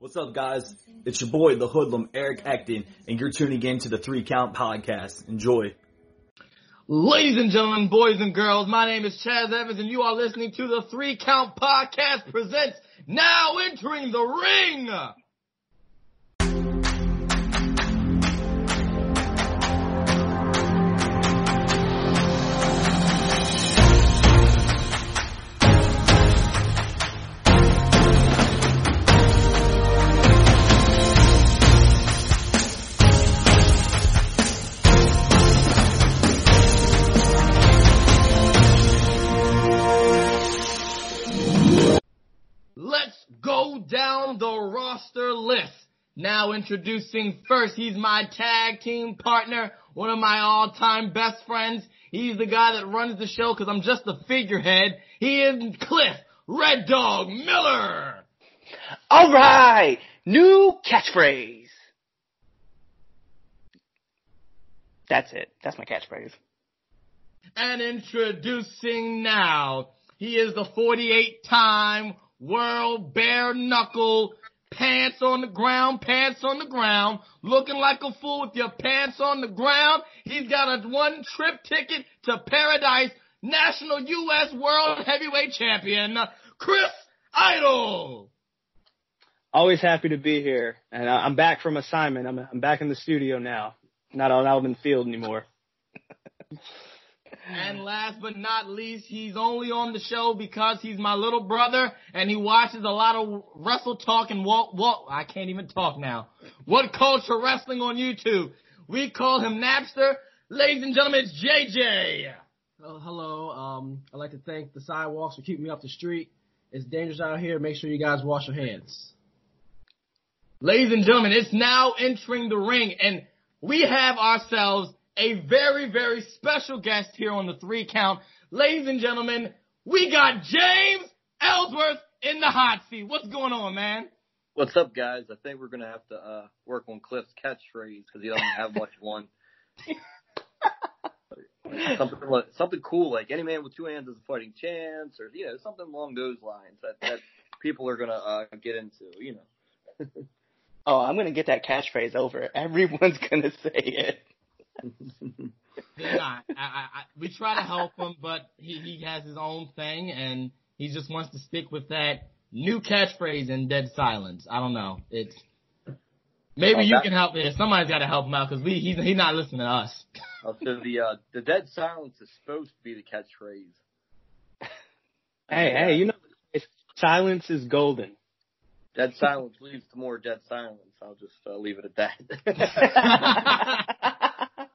What's up, guys? It's your boy, the hoodlum, Eric Acton, and you're tuning in to the Three Count Podcast. Enjoy. Ladies and gentlemen, boys and girls, my name is Chaz Evans, and you are listening to the Three Count Podcast presents Now Entering the Ring. Roster list. Now introducing first, he's my tag team partner, one of my all-time best friends. He's the guy that runs the show because I'm just the figurehead. He is Cliff Red Dog Miller. All right, new catchphrase. That's it. That's my catchphrase. And introducing now, he is the 48 time world bare knuckle, pants on the ground, pants on the ground, looking like a fool with your pants on the ground. He's got a one trip ticket to paradise, national U.S. world heavyweight champion, Chris Idol. Always happy to be here, and I'm back from assignment. I'm I'm back in the studio now, not on Alvin Field anymore. And last but not least, he's only on the show because he's my little brother and he watches a lot of Wrestle Talk and what, what, I can't even talk now. What Culture Wrestling on YouTube. We call him Napster. Ladies and gentlemen, it's JJ. Oh, hello. Um, I'd like to thank the sidewalks for keeping me off the street. It's dangerous out here. Make sure you guys wash your hands. Ladies and gentlemen, it's now entering the ring and we have ourselves a very, very special guest here on the three count. Ladies and gentlemen, we got James Ellsworth in the hot seat. What's going on, man? What's up, guys? I think we're gonna have to uh, work on Cliff's catchphrase because he doesn't have much one. something like- something cool like any man with two hands has a fighting chance, or you know something along those lines that that people are gonna uh, get into. You know. Oh, I'm gonna get that catchphrase over. Everyone's gonna say it. Yeah, I, I, I, we try to help him, but he, he has his own thing, and he just wants to stick with that new catchphrase in dead silence. I don't know. It's maybe Oh, you can help. Yeah, somebody's got to help him out because we he's he's not listening to us. Uh, so the uh, the dead silence is supposed to be the catchphrase. Hey, hey, you know, it's, silence is golden. Dead silence leads to more dead silence. I'll just uh, leave it at that.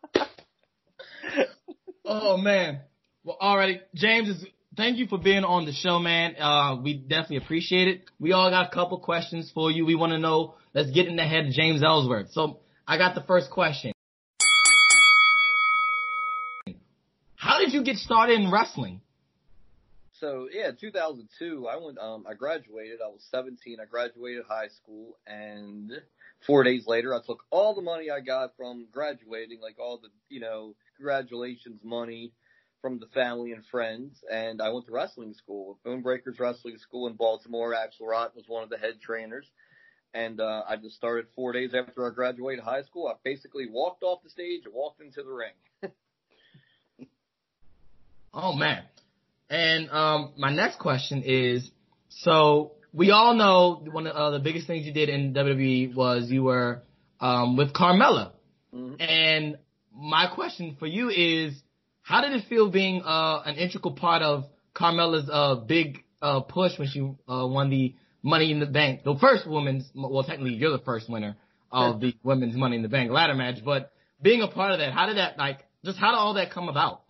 oh man. Well, alrighty, James. Thank you for being on the show, man. Uh, we definitely appreciate it. We all got a couple questions for you. We want to know. Let's get in the head of James Ellsworth. So I got the first question. How did you get started in wrestling? So yeah, 2002. I went. Um, I graduated. I was 17. I graduated high school, and four days later, I took all the money I got from graduating, like all the you know congratulations money from the family and friends, and I went to wrestling school, Boonbreakers Wrestling School in Baltimore. Axel Rott was one of the head trainers. And uh, I just started four days after I graduated high school. I basically walked off the stage and walked into the ring. Oh man. And um, my next question is, so we all know one of uh, the biggest things you did in WWE was you were um, with Carmella. Mhm. And my question for you is, how did it feel being uh, an integral part of Carmella's uh, big uh, push when she uh, won the Money in the Bank, the first women's, well, technically you're the first winner of the women's Money in the Bank ladder match, but being a part of that, how did that like, just how did all that come about?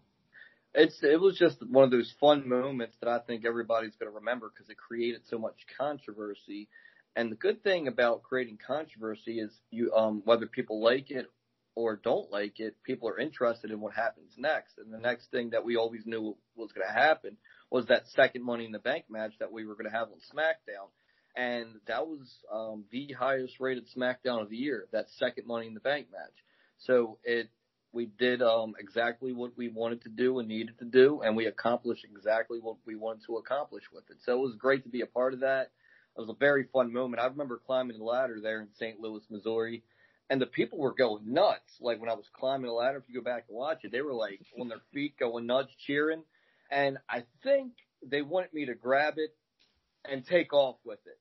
It's it was just one of those fun moments that I think everybody's going to remember because it created so much controversy. And the good thing about creating controversy is you um whether people like it or don't like it, people are interested in what happens next. And the next thing that we always knew was going to happen was that second Money in the Bank match that we were going to have on SmackDown. And that was um, the highest rated SmackDown of the year, that second Money in the Bank match. So it we did um, exactly what we wanted to do and needed to do, and we accomplished exactly what we wanted to accomplish with it. So it was great to be a part of that. it was a very fun moment. I remember climbing the ladder there in St. Louis, Missouri, and the people were going nuts. Like when I was climbing the ladder, if you go back and watch it, they were like on their feet going nuts, cheering. And I think they wanted me to grab it and take off with it.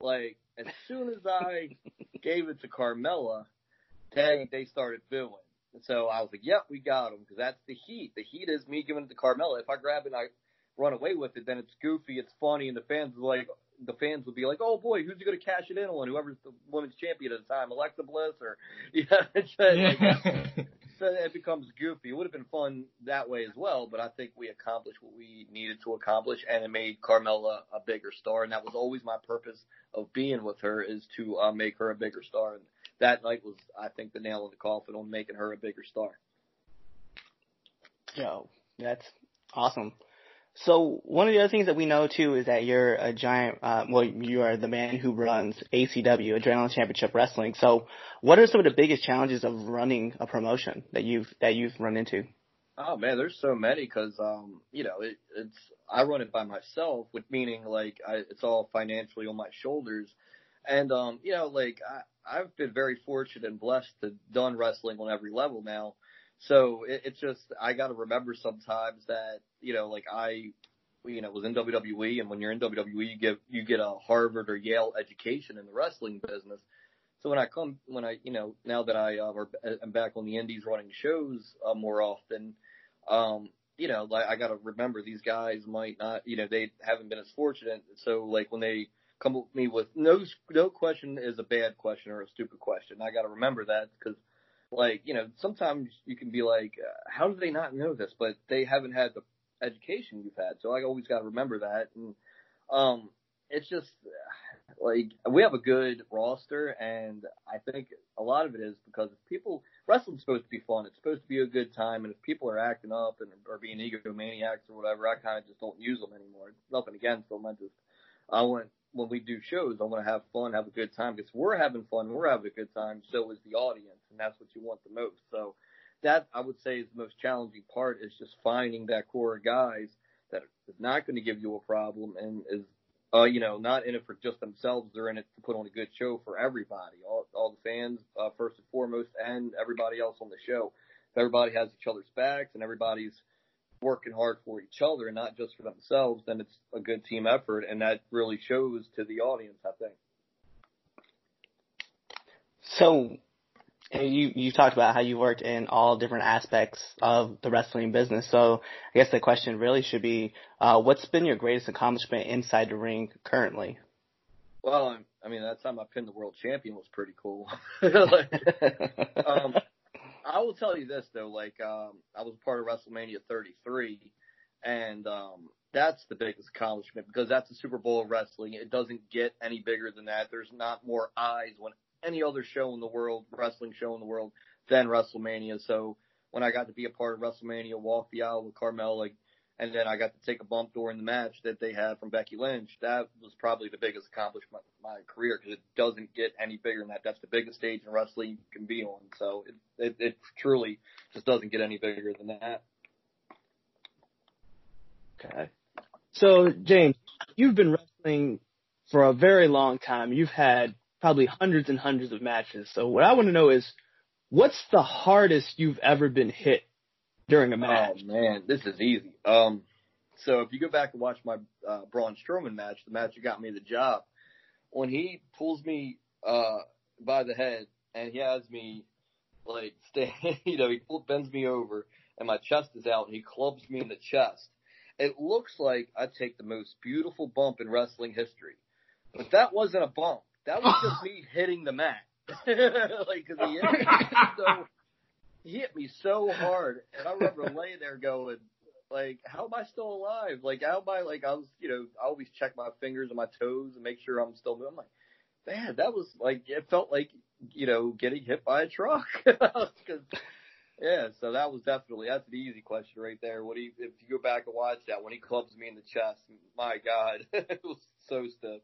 Like as soon as I gave it to Carmella, they they started booing. And So I was like, "Yep, we got him," because that's the heat. The heat is me giving it to Carmella. If I grab it and I run away with it, then it's goofy, it's funny, and the fans are like, the fans would be like, "Oh boy, who's going to cash it in on? Whoever's the women's champion at the time, Alexa Bliss or yeah." It's like, so it becomes goofy. It would have been fun that way as well, but I think we accomplished what we needed to accomplish, and it made Carmella a bigger star, and that was always my purpose of being with her is to uh, make her a bigger star. And that night was, I think, the nail in the coffin on making her a bigger star. Yo, that's awesome. So one of the other things that we know too is that you're a giant. Uh, well, you are the man who runs ACW, Adrenaline Championship Wrestling. So, what are some of the biggest challenges of running a promotion that you've that you've run into? Oh man, there's so many because um, you know it, it's I run it by myself, with meaning like I, it's all financially on my shoulders, and um, you know like I, I've been very fortunate and blessed to done wrestling on every level now. So it, it's just I got to remember sometimes that you know like I you know was in WWE and when you're in WWE you get you get a Harvard or Yale education in the wrestling business. So when I come when I you know now that I uh, am back on the indies running shows uh, more often, um, you know like I got to remember these guys might not you know they haven't been as fortunate. So like when they come with me with no no question is a bad question or a stupid question, I got to remember that because like, you know, sometimes you can be like, uh, how do they not know this? But they haven't had the education you've had. So I always got to remember that. And, um, it's just like we have a good roster and I think a lot of it is because if people wrestling's supposed to be fun. It's supposed to be a good time and if people are acting up and or being egomaniacs or whatever, I kind of just don't use them anymore. Nothing against them. I just I want when we do shows, I want to have fun, have a good time because we're having fun, we're having a good time. So is the audience, and that's what you want the most. So that I would say is the most challenging part is just finding that core of guys that is not going to give you a problem and is, uh, you know, not in it for just themselves. They're in it to put on a good show for everybody, all, all the fans, uh, first and foremost, and everybody else on the show. If everybody has each other's backs and everybody's working hard for each other and not just for themselves, then it's a good team effort, and that really shows to the audience, I think. So, you you talked about how you worked in all different aspects of the wrestling business. So, I guess the question really should be, uh, what's been your greatest accomplishment inside the ring currently? Well, I mean, that time I pinned the world champion was pretty cool. like, um, I will tell you this though, like um, I was part of WrestleMania 33, and um, that's the biggest accomplishment because that's the Super Bowl of wrestling. It doesn't get any bigger than that. There's not more eyes on any other show in the world, wrestling show in the world, than WrestleMania. So when I got to be a part of WrestleMania, walk the aisle with Carmella, like and then I got to take a bump during the match that they had from Becky Lynch. That was probably the biggest accomplishment of my career because it doesn't get any bigger than that. That's the biggest stage in wrestling you can be on. So it, it, it truly just doesn't get any bigger than that. Okay. So James, you've been wrestling for a very long time. You've had probably hundreds and hundreds of matches. So what I want to know is, what's the hardest you've ever been hit during a match. Oh man, this is easy. Um, so if you go back and watch my uh, Braun Strowman match, the match that got me the job, when he pulls me uh by the head and he has me like stay, you know, he bends me over and my chest is out and he clubs me in the chest. It looks like I take the most beautiful bump in wrestling history, but that wasn't a bump. That was just me hitting the mat. like, cause he hit me so he hit me so hard, and I remember laying there going, like, how am I still alive? Like, how am I, like, I was, you know, I always check my fingers and my toes and make sure I'm still. I'm like, man, that was like, it felt like, you know, getting hit by a truck. Cause, yeah, so that was definitely, that's the easy question right there. What he, if you go back and watch that, when he clubs me in the chest, my God, it was so stiff.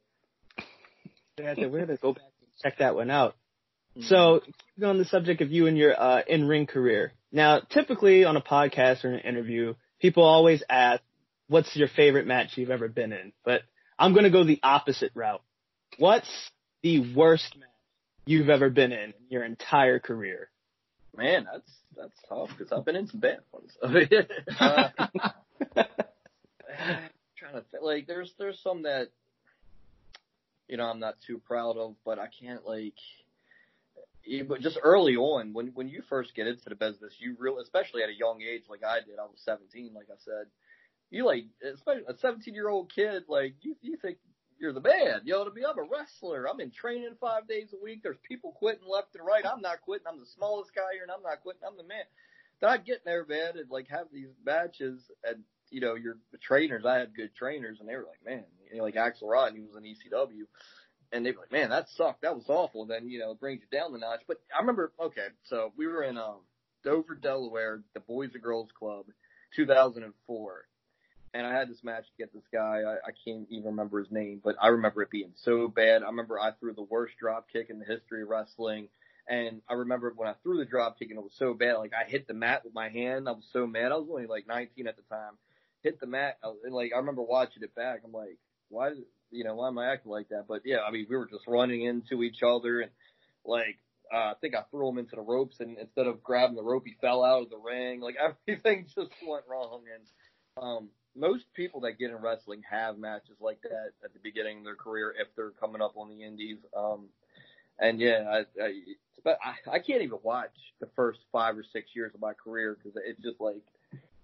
We're gonna go back and check that one out. So, on the subject of you and your uh, in-ring career. Now, typically on a podcast or an interview, people always ask, "What's your favorite match you've ever been in?" But I'm going to go the opposite route. What's the worst match you've ever been in your entire career? Man, that's that's tough because I've been in some bad ones. uh, trying to think, like there's there's some that you know I'm not too proud of, but I can't like. But just early on, when when you first get into the business, you really, especially at a young age, like I did, I was 17, like I said, you like, especially a 17 year old kid, like you you think you're the man. You know I mean? I'm a wrestler. I'm in training five days a week. There's people quitting left and right. I'm not quitting. I'm the smallest guy here, and I'm not quitting. I'm the man. Then I'd get there, man, and like have these matches, and you know, your trainers. I had good trainers, and they were like, man, like Axl Rotten, he was in ECW, and they'd be like, man, that sucked. That was awful. And then you know, it brings you down the notch. But I remember, okay, so we were in um Dover, Delaware, the Boys and Girls Club, 2004 and I had this match against this guy. I, I can't even remember his name, but I remember it being so bad. I remember I threw the worst drop kick in the history of wrestling. And I remember when I threw the drop kick and it was so bad, like I hit the mat with my hand. I was so mad. I was only like 19 at the time. Hit the mat. And like I remember watching it back. I'm like, why, you know, why am I acting like that? But yeah, I mean, we were just running into each other and like, uh, I think I threw him into the ropes and instead of grabbing the rope, he fell out of the ring. Like everything just went wrong. And, um, most people that get in wrestling have matches like that at the beginning of their career if they're coming up on the indies. Um, and yeah, I, I, but I, I can't even watch the first five or six years of my career because it's just like,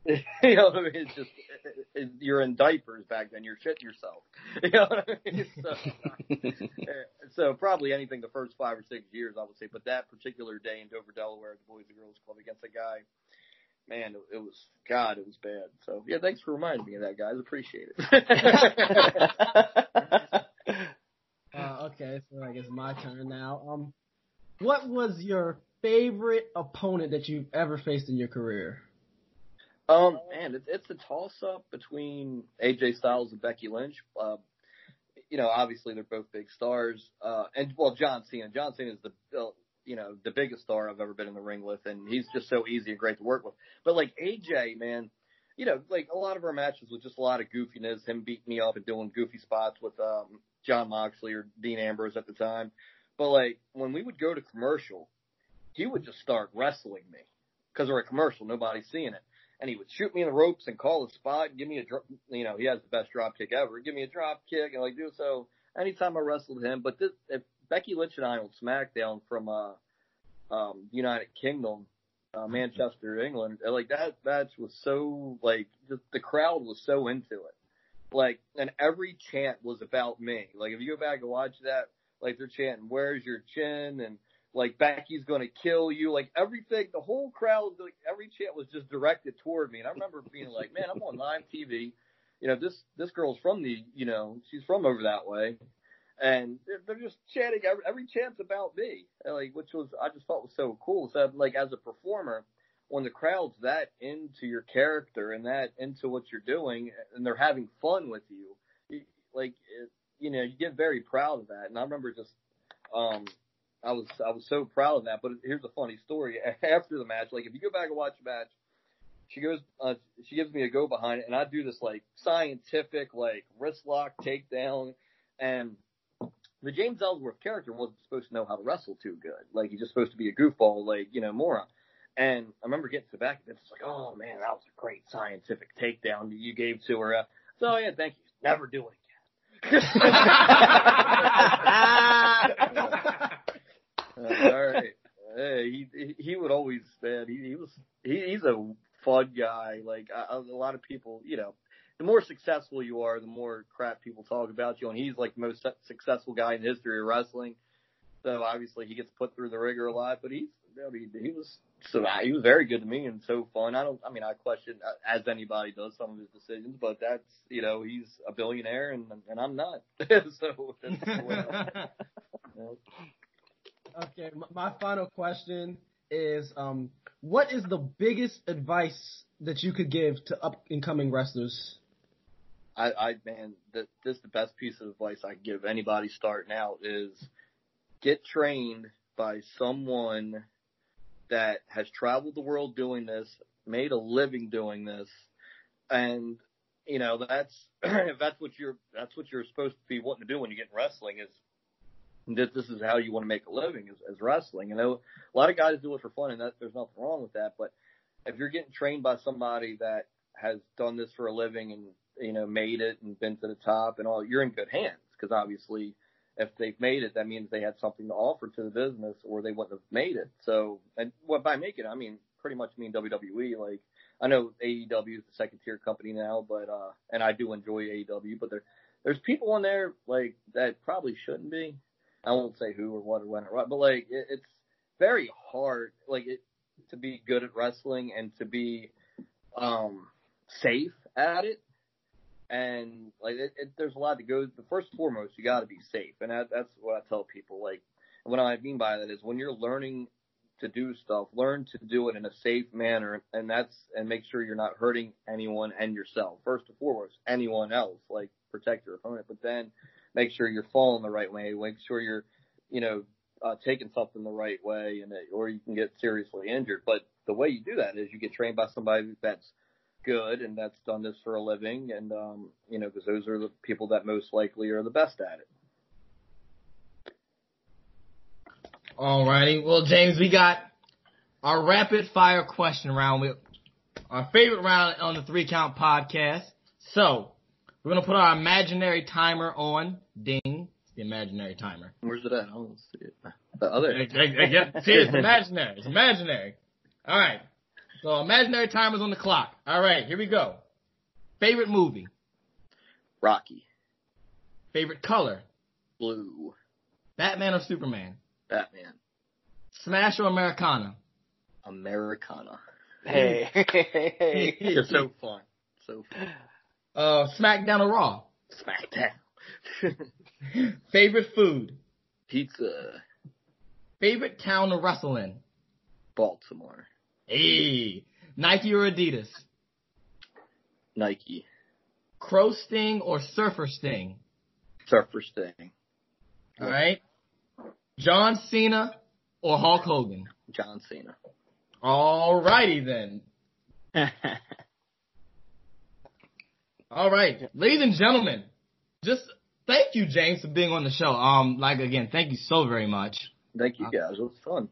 you know, it's just it, it, you're in diapers back then. You're shitting yourself. You know what I mean? So, so probably anything the first five or six years, I would say. But that particular day in Dover, Delaware, at the Boys and Girls Club against a guy man, it, was God, it was bad. So yeah, thanks for reminding me of that, guys. Appreciate it. uh, okay, so I guess my turn now. Um, what was your favorite opponent that you've ever faced in your career? Um, man, it, it's a toss up between AJ Styles and Becky Lynch. Uh, you know, obviously they're both big stars. Uh, and well, John Cena. John Cena is the uh, you know, the biggest star I've ever been in the ring with, and he's just so easy and great to work with. But like AJ, man, you know, like a lot of our matches was just a lot of goofiness, him beating me up and doing goofy spots with um Jon Moxley or Dean Ambrose at the time. But like when we would go to commercial, he would just start wrestling me because we're a commercial, nobody's seeing it. And he would shoot me in the ropes and call the spot, give me a, drop, you know, he has the best drop kick ever. Give me a drop kick and like do so. Anytime I wrestled him, but this, if Becky Lynch and I on SmackDown from uh, um, United Kingdom, uh, Manchester, England. Like that match was so like just the crowd was so into it. Like and every chant was about me. Like if you go back and watch that, like they're chanting, "Where's your chin?" and like Becky's gonna kill you. Like everything, the whole crowd, like every chant was just directed toward me. And I remember being like, "Man, I'm on live TV." You know, this this girl's from the, you know, she's from over that way and they're, they're just chanting every, every about me, and like which was I just thought was so cool. So like as a performer, when the crowd's that into your character and that into what you're doing, and they're having fun with you, you like it, you know you get very proud of that. And I remember just um I was I was so proud of that. But here's a funny story. After the match, like if you go back and watch the match, she goes, uh, she gives me a go behind it, and I do this like scientific like wrist lock takedown, and the James Ellsworth character wasn't supposed to know how to wrestle too good. Like he's just supposed to be a goofball, like you know, moron. And I remember getting to the back of it, it's like, oh man, that was a great scientific takedown you gave to her. Uh, so yeah, thank you. Never do it again. uh, all right. Hey, he he would always man. He, he was he, he's a fun guy. Like a lot of people, you know, the more successful you are, the more crap people talk about you. And he's like the most successful guy in the history of wrestling. So obviously he gets put through the ringer a lot, but he's, I mean, he was, so he was very good to me and so fun. I don't, I mean, I question, as anybody does, some of his decisions, but that's, you know, he's a billionaire and, and I'm not. so that's the Okay, my final question is, um, what is the biggest advice that you could give to up and coming wrestlers? I, I man, this, this is the best piece of advice I can give anybody starting out is get trained by someone that has traveled the world doing this, made a living doing this, and you know that's if that's what you're that's what you're supposed to be wanting to do when you get in wrestling is this, this is how you want to make a living as, as wrestling. You know, a lot of guys do it for fun and that there's nothing wrong with that. But if you're getting trained by somebody that has done this for a living and, you know, made it and been to the top and all, you're in good hands because obviously if they've made it, that means they had something to offer to the business or they wouldn't have made it. So, and what by making it, I mean, pretty much mean WWE. Like, I know AEW is the second tier company now, but, uh, and I do enjoy AEW, but there, there's people on there, like, that probably shouldn't be. I won't say who or what or when or what, but like, it, it's very hard, like, it, to be good at wrestling and to be, um, safe at it and like it, it, there's a lot that goes. The first and foremost, you got to be safe, and that, that's what I tell people. Like, what I mean by that is when you're learning to do stuff, learn to do it in a safe manner, and that's and make sure you're not hurting anyone and yourself. First and foremost, anyone else. Like protect your opponent, but then make sure you're falling the right way. Make sure you're, you know, uh, taking something the right way, and it, or you can get seriously injured. But the way you do that is you get trained by somebody that's good and that's done this for a living and um you know because those are the people that most likely are the best at it Alrighty. Well, James, we got our rapid fire question round our favorite round on the three count podcast. So we're gonna put our imaginary timer on. Ding. It's the imaginary timer. where's it at I don't see it the other I- I- I get- See, it's imaginary. It's imaginary. All right. So imaginary timer's on the clock. All right, here we go. Favorite movie. Rocky Favorite color. Blue Batman or Superman. Batman Smash or Americana. Americana Hey, hey, hey. it's so fun so fun Uh, SmackDown or Raw. SmackDown Favorite food. pizza Favorite town to wrestle in. Baltimore Hey. Nike or Adidas. Nike Crow Sting or Surfer Sting. Surfer Sting All right. John Cena or Hulk Hogan. John Cena All righty then. All right, ladies and gentlemen, just thank you, James, for being on the show. Um, like again, thank you so very much. thank you guys it was fun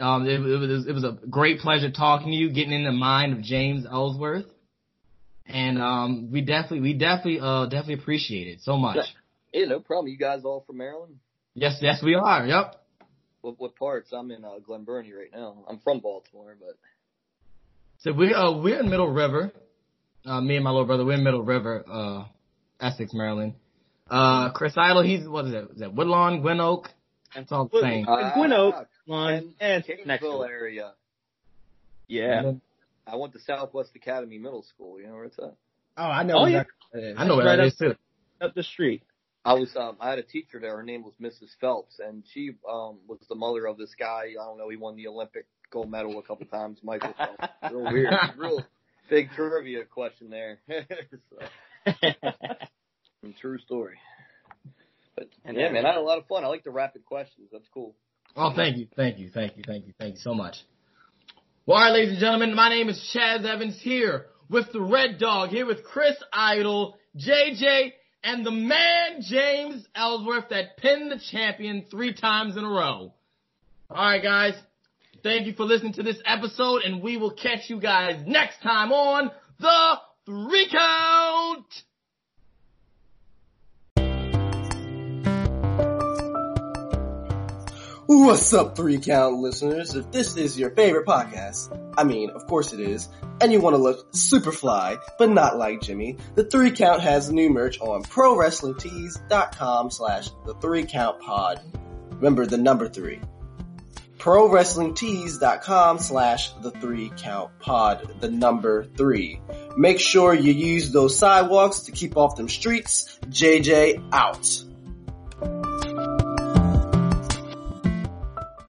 Um, it, it was it was a great pleasure talking to you, getting in the mind of James Ellsworth, and um, we definitely we definitely uh definitely appreciate it so much. yeah no problem you guys all from Maryland Yes, yes, we are. Yep. what, what parts I'm in uh, Glen Burnie right now I'm from Baltimore but So we uh we're in Middle River. Uh, me and my little brother, we're in Middle River, uh, Essex, Maryland. Uh, Chris Idol, he's what is it? Is that Woodlawn, Gwynn Oak? It's all the same. And Gwynn Oak, Ah, Lawn, and next Kingsville to area Yeah. I went to Southwest Academy Middle School. You know where it's at? Oh, I know. Oh, yeah. exactly what it is. I know where right that up- too. Up the street. I was um I had a teacher there. Her name was Mrs. Phelps, and she um was the mother of this guy. I don't know. He won the Olympic gold medal a couple times. Michael Phelps. Real weird. Real big trivia question there. so, true story. But And yeah, man, I had a lot of fun. I like the rapid questions. That's cool. Oh, thank you, thank you, thank you, thank you, thank you so much. Well, all right, ladies and gentlemen, my name is Chaz Evans here with the Red Dog, here with Chris Idol, JJ, and the man James Ellsworth that pinned the champion three times in a row. All right, guys, thank you for listening to this episode, and we will catch you guys next time on the Three Count. What's up, three count listeners? If this is your favorite podcast, I mean, of course it is, and you want to look super fly, but not like Jimmy, the three count has new merch on ProWrestlingTees.com slash the three count pod. Remember the number three. ProWrestlingTees.com slash the three count pod, the number three. Make sure you use those sidewalks to keep off them streets. JJ out.